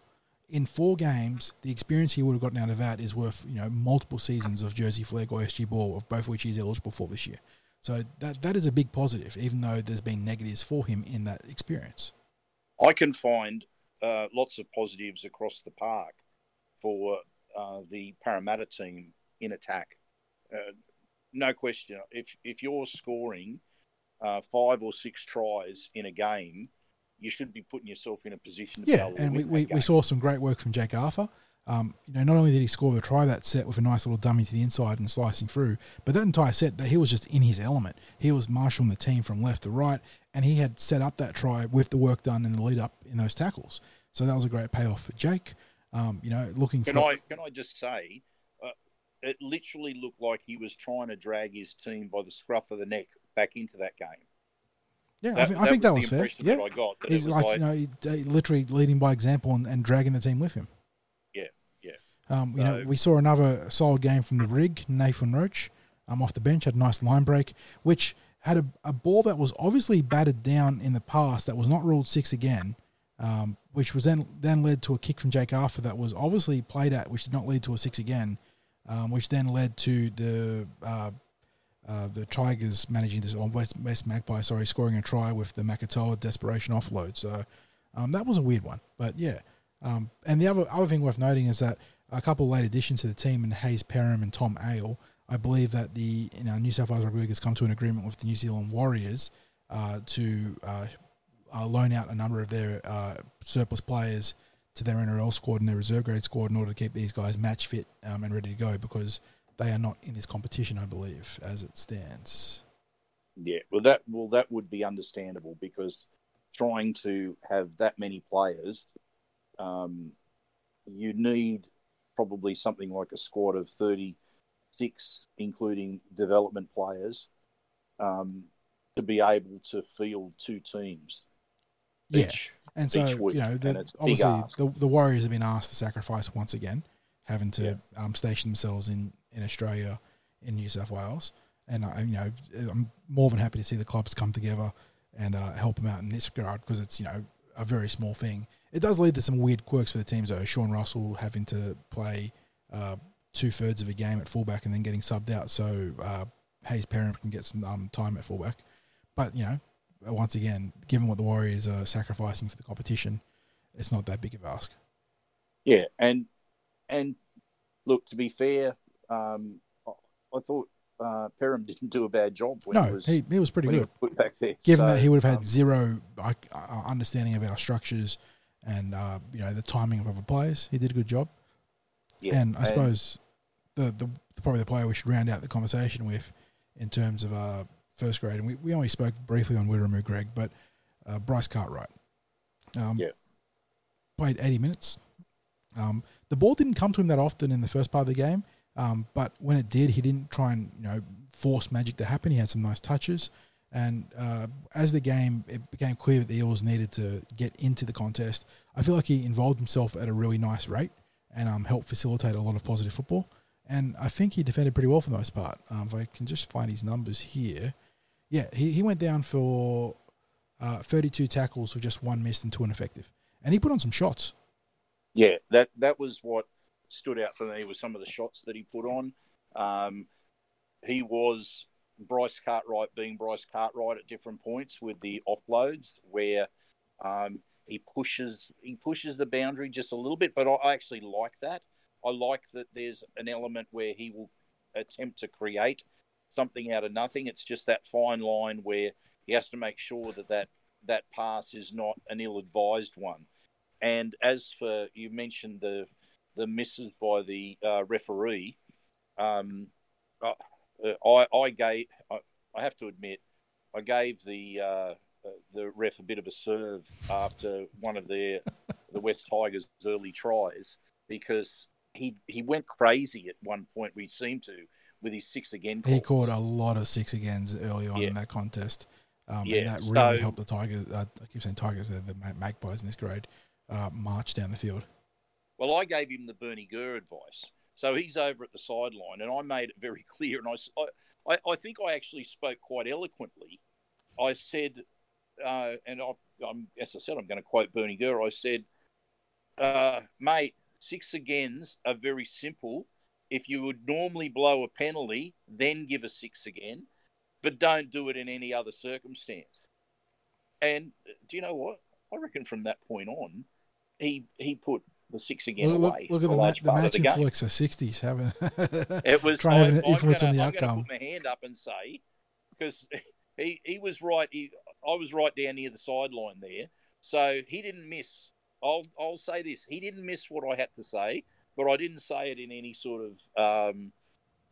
in four games, the experience he would have gotten out of that is worth you know multiple seasons of Jersey Flegg or SG Ball, of both of which he's eligible for this year. So that that is a big positive, even though there's been negatives for him in that experience. I can find uh, lots of positives across the park for uh, the Parramatta team in attack. Uh, no question. If if you're scoring uh, five or six tries in a game, you should be putting yourself in a position to yeah, and we, we, we, saw some great work from Jake Arthur. Um, you know, not only did he score the try that set with a nice little dummy to the inside and slicing through, but that entire set, that he was just in his element. He was marshalling the team from left to right, and he had set up that try with the work done in the lead up in those tackles. So that was a great payoff for Jake. Um, you know, looking. Can for... I can I just say, uh, it literally looked like he was trying to drag his team by the scruff of the neck back into that game. Yeah, that, I, think, I think that was, fair. Yeah, I got, he's like, like, you know, literally leading by example and, and, dragging the team with him. Yeah, yeah. Um, you so, know, we saw another solid game from the rig, Nathan Roach, um, off the bench, had a nice line break, which had a, a ball that was obviously batted down in the past that was not ruled six again. Um, which was then then led to a kick from Jake Arthur that was obviously played at, which did not lead to a six again, um, which then led to the uh, uh, the Tigers managing this on West, West Magpie, sorry, scoring a try with the Makatoa desperation offload. So um, that was a weird one, but yeah. Um, and the other other thing worth noting is that a couple late additions to the team, and Hayze Perham and Tom Ale, I believe that the you know, New South Wales Rugby League has come to an agreement with the New Zealand Warriors uh, to uh, loan out a number of their uh, surplus players to their NRL squad and their reserve grade squad in order to keep these guys match fit um, and ready to go because they are not in this competition, I believe, as it stands. Yeah, well, that well that would be understandable because trying to have that many players, um, you need probably something like a squad of thirty-six, including development players, um, to be able to field two teams. Yeah, each, and so week, you know, the, obviously the, the Warriors have been asked to sacrifice once again, having to Yeah. um, station themselves in, in Australia, in New South Wales, and I, you know, I'm more than happy to see the clubs come together and uh, help them out in this regard because it's you know a very small thing. It does lead to some weird quirks for the teams though. Sean Russell having to play uh, two thirds of a game at fullback and then getting subbed out, so uh, Hayze Perham can get some um, time at fullback. But you know, once again, given what the Warriors are sacrificing for the competition, it's not that big of a ask. Yeah, and and look, to be fair, um, I, I thought uh, Perham didn't do a bad job when No, he was he, he was pretty good. was put back there. Given So, that he would have had um, zero like, uh, understanding of our structures and uh, you know the timing of other players, he did a good job. yeah, and I suppose the, the probably the player we should round out the conversation with in terms of uh, first grade, and we, we only spoke briefly on Wiremu Greig, but uh, Bryce Cartwright. Um, Yeah. Played 80 minutes. Um, the ball didn't come to him that often in the first part of the game, um, but when it did, he didn't try and you know force magic to happen. He had some nice touches, and uh, as the game it became clear that the Eels needed to get into the contest, I feel like he involved himself at a really nice rate and um, helped facilitate a lot of positive football. And I think he defended pretty well for the most part. Um, if I can just find his numbers here, yeah, he, he went down for uh, 32 tackles with just one missed and two ineffective, and he put on some shots. yeah, that that was what stood out for me was some of the shots that he put on. Um, he was Bryce Cartwright being Bryce Cartwright at different points with the offloads where um, he pushes he pushes the boundary just a little bit, but I I actually like that. I like that there's an element where he will attempt to create something out of nothing. It's just that fine line where he has to make sure that that, that pass is not an ill-advised one. And as for you mentioned the the misses by the uh, referee, um, I, I I gave I, I have to admit I gave the uh, the ref a bit of a serve after one of their the West Tigers' early tries because he he went crazy at one point. We seemed to with his six again. He caught a lot of six agains early on Yeah. in that contest, um, Yeah, and that really so- helped the Tigers. Uh, I keep saying Tigers, they're the Magpies in this grade, uh, march down the field. Well, I gave him the Bernie Gurr advice. So he's over at the sideline, and I made it very clear. And I, I think I actually spoke quite eloquently. I said, uh, and I, I'm, as I said, I'm going to quote Bernie Gurr. I said, uh, mate, six agains are very simple. If you would normally blow a penalty, then give a six again, but don't do it in any other circumstance. And uh, do you know what? I reckon from that point on, he he put the six again look, away. look at the, ma- large the match the game. of sixties having It was trying to have I, an I'm influence gonna, on the I'm outcome. put my hand up and say because he he was right. He, I was right down near the sideline there, so he didn't miss. I'll I'll say this: he didn't miss what I had to say, but I didn't say it in any sort of um,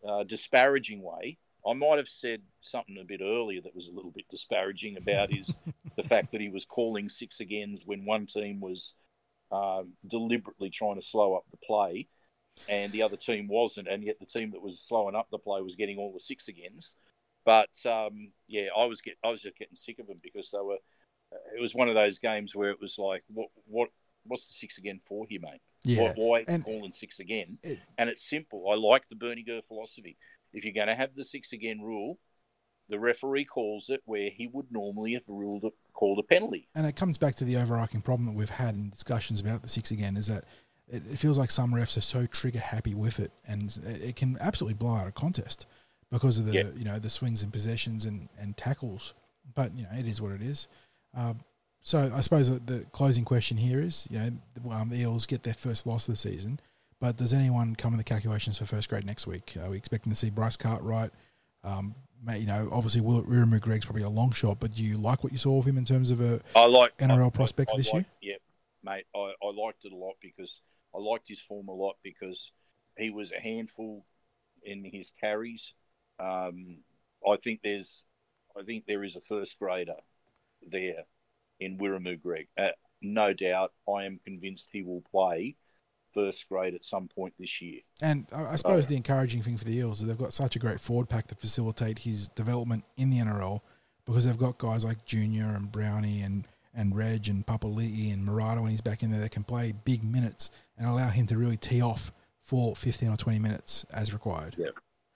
uh, disparaging way. I might have said something a bit earlier that was a little bit disparaging about his the fact that he was calling six agains when one team was um, deliberately trying to slow up the play, and the other team wasn't, and yet the team that was slowing up the play was getting all the six agains. But um, yeah, I was get I was just getting sick of them because they were. It was one of those games where it was like, what what what's the six again for here, mate? Yeah. Why, why and- calling six again? It- and it's simple. I like the Bernie Gurr philosophy. If you're going to have the six again rule, the referee calls it where he would normally have ruled it, called a penalty. And it comes back to the overarching problem that we've had in discussions about the six again is that it, it feels like some refs are so trigger happy with it, and it, can absolutely blow out a contest because of the Yeah. you know the swings and possessions and, and tackles. But you know it is what it is. Um, so I suppose the closing question here is you know the, um, the Eels get their first loss of the season, but does anyone come in the calculations for first grade next week? Are we expecting to see Bryce Cartwright? Um, mate, you know, obviously Will Wiremu Greig's probably a long shot, but do you like what you saw of him in terms of a I like NRL I- prospect I, this like, Yeah, mate, I, I liked it a lot because I liked his form a lot because he was a handful in his carries. Um, I think there's, I think there is a first grader there in Wiremu Greig. Uh, no doubt, I am convinced he will play first grade at some point this year. And I, I suppose the encouraging thing for the Eels is they've got such a great forward pack to facilitate his development in the NRL because they've got guys like Junior and Brownie and, and Reg and Papali'i and Marata when he's back in there that can play big minutes and allow him to really tee off for 15 or 20 minutes as required. Yeah.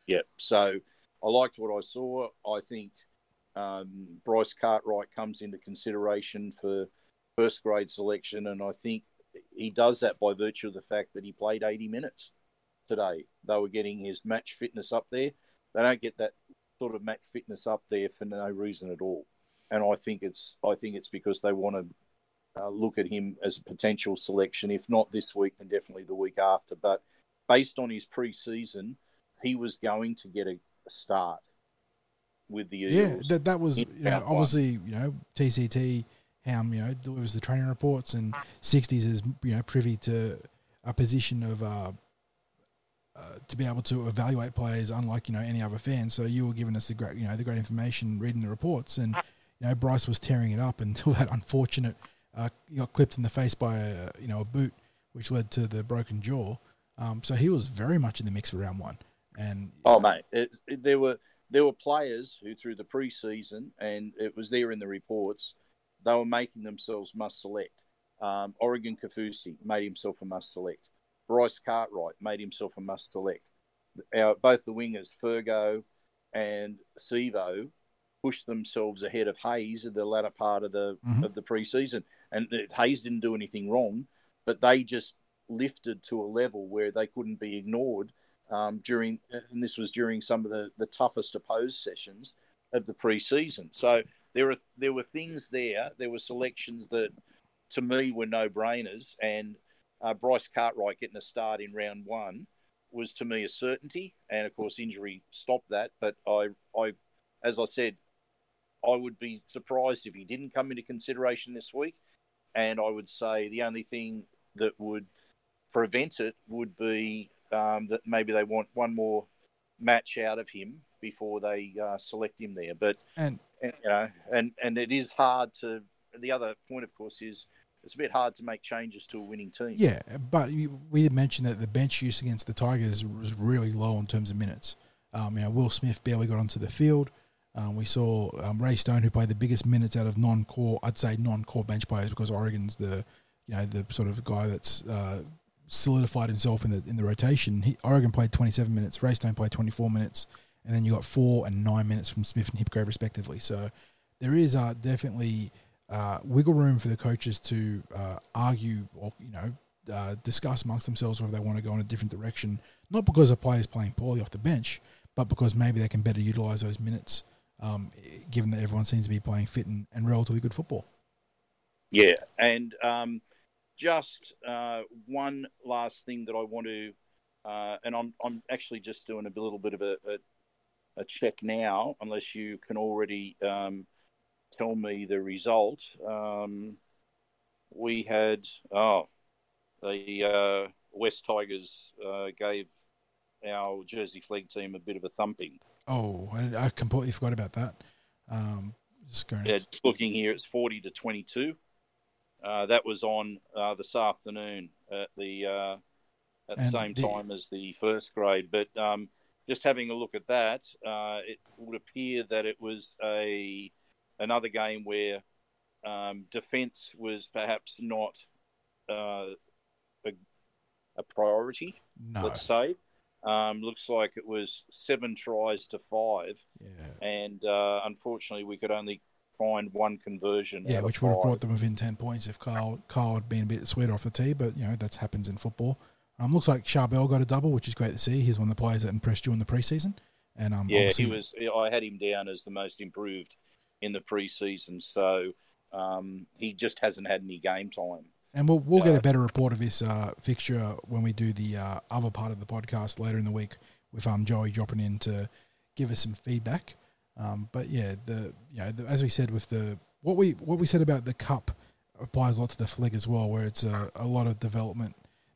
Yeah. So I liked what I saw. I think um, Bryce Cartwright comes into consideration for first grade selection, and I think he does that by virtue of the fact that he played 80 minutes today. They were getting his match fitness up there. They don't get that sort of match fitness up there for no reason at all. And I think it's I think it's because they want to uh, look at him as a potential selection, if not this week, then definitely the week after. But based on his pre-season, he was going to get a, a start with the Eagles. Yeah, that, that was, you know, obviously, you know, TCT, Ham, you know, delivers the training reports and 60s is, you know, privy to a position of, uh, uh, to be able to evaluate players unlike, you know, any other fan. So you were giving us the great, you know, the great information, reading the reports and, you know, Bryce was tearing it up until that unfortunate, uh, he got clipped in the face by a, you know, a boot, which led to the broken jaw. Um, so he was very much in the mix for round one. And Oh mate, it, it- there were there were players who through the pre-season, and it was there in the reports, they were making themselves must select. Um, Oregon Kaufusi made himself a must select. Bryce Cartwright made himself a must select. Our, both the wingers, Fergo and Sivo, pushed themselves ahead of Haze in the latter part of the Mhm. of the pre-season. And it- Hayes didn't do anything wrong, but they just lifted to a level where they couldn't be ignored um, during, and this was during some of the, the toughest opposed sessions of the pre-season. So there are there were things there. There were selections that, to me, were no brainers. And uh, Bryce Cartwright getting a start in round one was to me a certainty. And of course, injury stopped that. But I, I, as I said, I would be surprised if he didn't come into consideration this week. And I would say the only thing that would prevent it would be um, that maybe they want one more match out of him before they uh, select him there. But and and, you know, and and it is hard to. The other point, of course, is it's a bit hard to make changes to a winning team. Yeah, but we did mention that the bench use against the Tigers was really low in terms of minutes. Um, you know, Will Smith barely got onto the field. Um, we saw um, Ray Stone, who played the biggest minutes out of non-core, I'd say non-core bench players, because Oregon's the, you know, the sort of guy that's uh, solidified himself in the in the rotation. He, Oregon played 27 minutes, Ray Stone played 24 minutes, and then you got four and nine minutes from Smith and Hipgrave respectively. So there is uh, definitely uh, wiggle room for the coaches to uh, argue or you know uh, discuss amongst themselves whether they want to go in a different direction. Not because a player is playing poorly off the bench, but because maybe they can better utilize those minutes, um, given that everyone seems to be playing fit and, and relatively good football. Yeah, and um, just uh, one last thing that I want to, uh, and I'm I'm actually just doing a little bit of a, a, a check now, unless you can already um, tell me the result. Um, we had oh, the uh, West Tigers uh, gave our Jersey Flegg team a bit of a thumping. Oh, I, I completely forgot about that. Um, just going. Yeah, just looking here, it's 40 to 22. Uh, that was on uh, this afternoon at the uh, at the And same the- time as the first grade. But um, just having a look at that, uh, it would appear that it was a another game where um, defence was perhaps not uh, a, a priority No. let's say. Um, looks like it was seven tries to five, Yeah. and uh, unfortunately, we could only find one conversion. Yeah, which would have brought them within 10 points if Kyle, Kyle had been a bit sweeter off the tee, but, you know, that happens in football. Um, looks like Charbel got a double, which is great to see. He's one of the players that impressed you in the preseason. And um, Yeah, he was. I had him down as the most improved in the preseason, so um, he just hasn't had any game time. And we'll we'll get Uh, a better report of this uh, fixture when we do the uh, other part of the podcast later in the week with um Joey dropping in to give us some feedback. Um, but yeah, the you know the, as we said with the what we what we said about the cup applies a lot to the Flegg as well, where it's a, a lot of development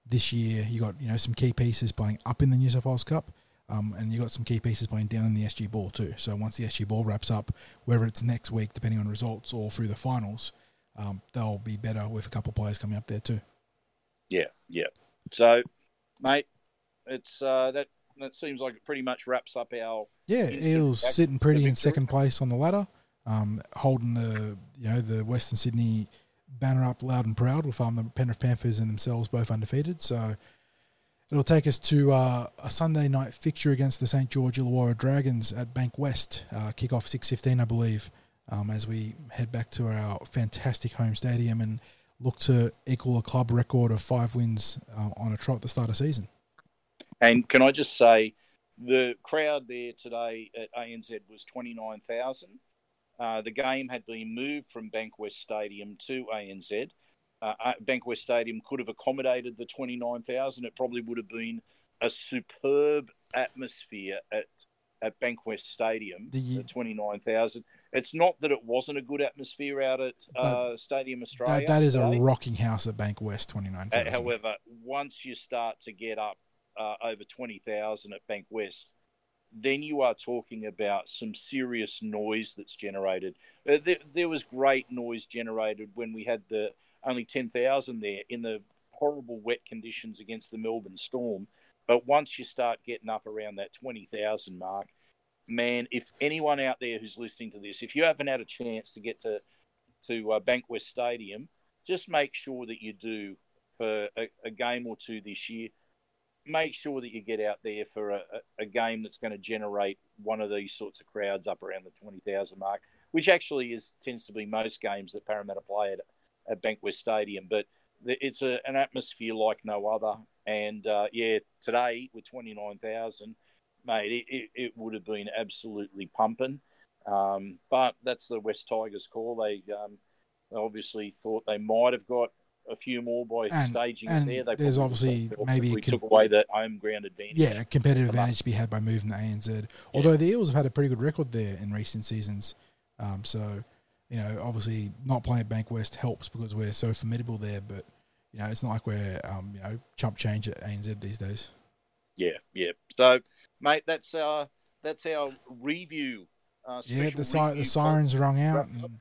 this year. You got you know some key pieces playing up in the New South Wales Cup. Um, and you got some key pieces playing down in the SG Ball too. So once the SG Ball wraps up, whether it's next week, depending on results, or through the finals, um, they'll be better with a couple of players coming up there too. Yeah, yeah. So, mate, it's uh, that that seems like it pretty much wraps up our. Yeah, Eels sitting pretty in second place on the ladder, um, holding the you know the Western Sydney banner up loud and proud with um, the Penrith Panthers and themselves both undefeated. So it'll take us to uh, a Sunday night fixture against the St George Illawarra Dragons at Bankwest, uh, kick off six fifteen, I believe, um, as we head back to our fantastic home stadium and look to equal a club record of five wins uh, on a trot at the start of season. And can I just say, the crowd there today at ANZ was twenty nine thousand. Uh, the game had been moved from Bankwest Stadium to ANZ. Uh, uh, Bankwest Stadium could have accommodated the 29,000. It probably would have been a superb atmosphere at, at Bankwest Stadium, The- the 29,000. It's not that it wasn't a good atmosphere out at uh, Stadium Australia. That, that is a rocking house at Bankwest, twenty nine Uh, however, once you start to get up uh, over 20,000 at Bankwest, then you are talking about some serious noise that's generated. Uh, there, there was great noise generated when we had the only 10,000 there in the horrible wet conditions against the Melbourne Storm. But once you start getting up around that 20,000 mark, man, if anyone out there who's listening to this, if you haven't had a chance to get to, to uh, Bankwest Stadium, just make sure that you do for a, a game or two this year. Make sure that you get out there for a, a, game that's going to generate one of these sorts of crowds up around the 20,000 mark, which actually is tends to be most games that Parramatta play at, at Bankwest Stadium. But it's a, an atmosphere like no other. And uh, yeah, today with 29,000, mate, it, it, it would have been absolutely pumping. Um, but that's the West Tigers call. They um, they obviously thought they might have got a few more by And- staging and it there. They there's obviously maybe we it took away that home ground advantage. Yeah, a competitive advantage to be had by moving the ANZ. Although the Eels have had a pretty good record there in recent seasons. Um, so, you know, obviously not playing at Bankwest helps because we're so formidable there. But, you know, it's not like we're, um, you know, chump change at ANZ these days. yeah, yeah. So, mate, that's our that's our review. Uh, Yeah, the, si- the sirens rung out. And,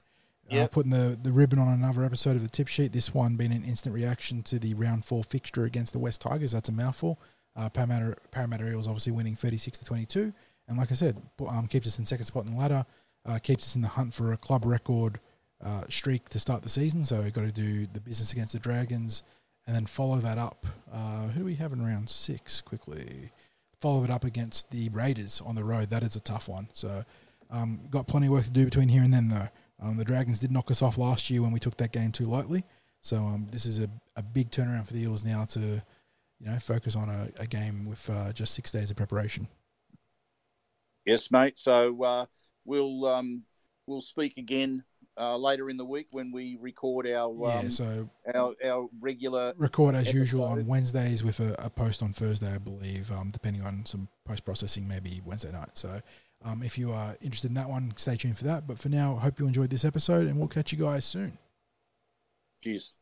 uh, Yeah. putting the, the ribbon on another episode of the tip sheet. This one being an instant reaction to the round four fixture against the West Tigers. That's a mouthful. Uh, Parramatta, Parramatta Eels obviously winning 36 to 22. And like I said, um, keeps us in second spot in the ladder, uh, keeps us in the hunt for a club record uh, streak to start the season. So we've got to do the business against the Dragons and then follow that up. Uh, who do we have in round six quickly? Follow it up against the Raiders on the road. That is a tough one. So um, got plenty of work to do between here and then, though. Um, the Dragons did knock us off last year when we took that game too lightly. So um, this is a, a big turnaround for the Eels now to, you know, focus on a, a game with uh, just six days of preparation. Yes, mate. So uh, we'll um, we'll speak again uh, later in the week when we record our yeah. um, So our, our regular. record as usual on. Wednesdays with a, a post on Thursday, I believe, um, depending on some post processing, maybe Wednesday night. So um, if you are interested in that one, stay tuned for that. But for now, hope you enjoyed this episode, and we'll catch you guys soon. Cheers.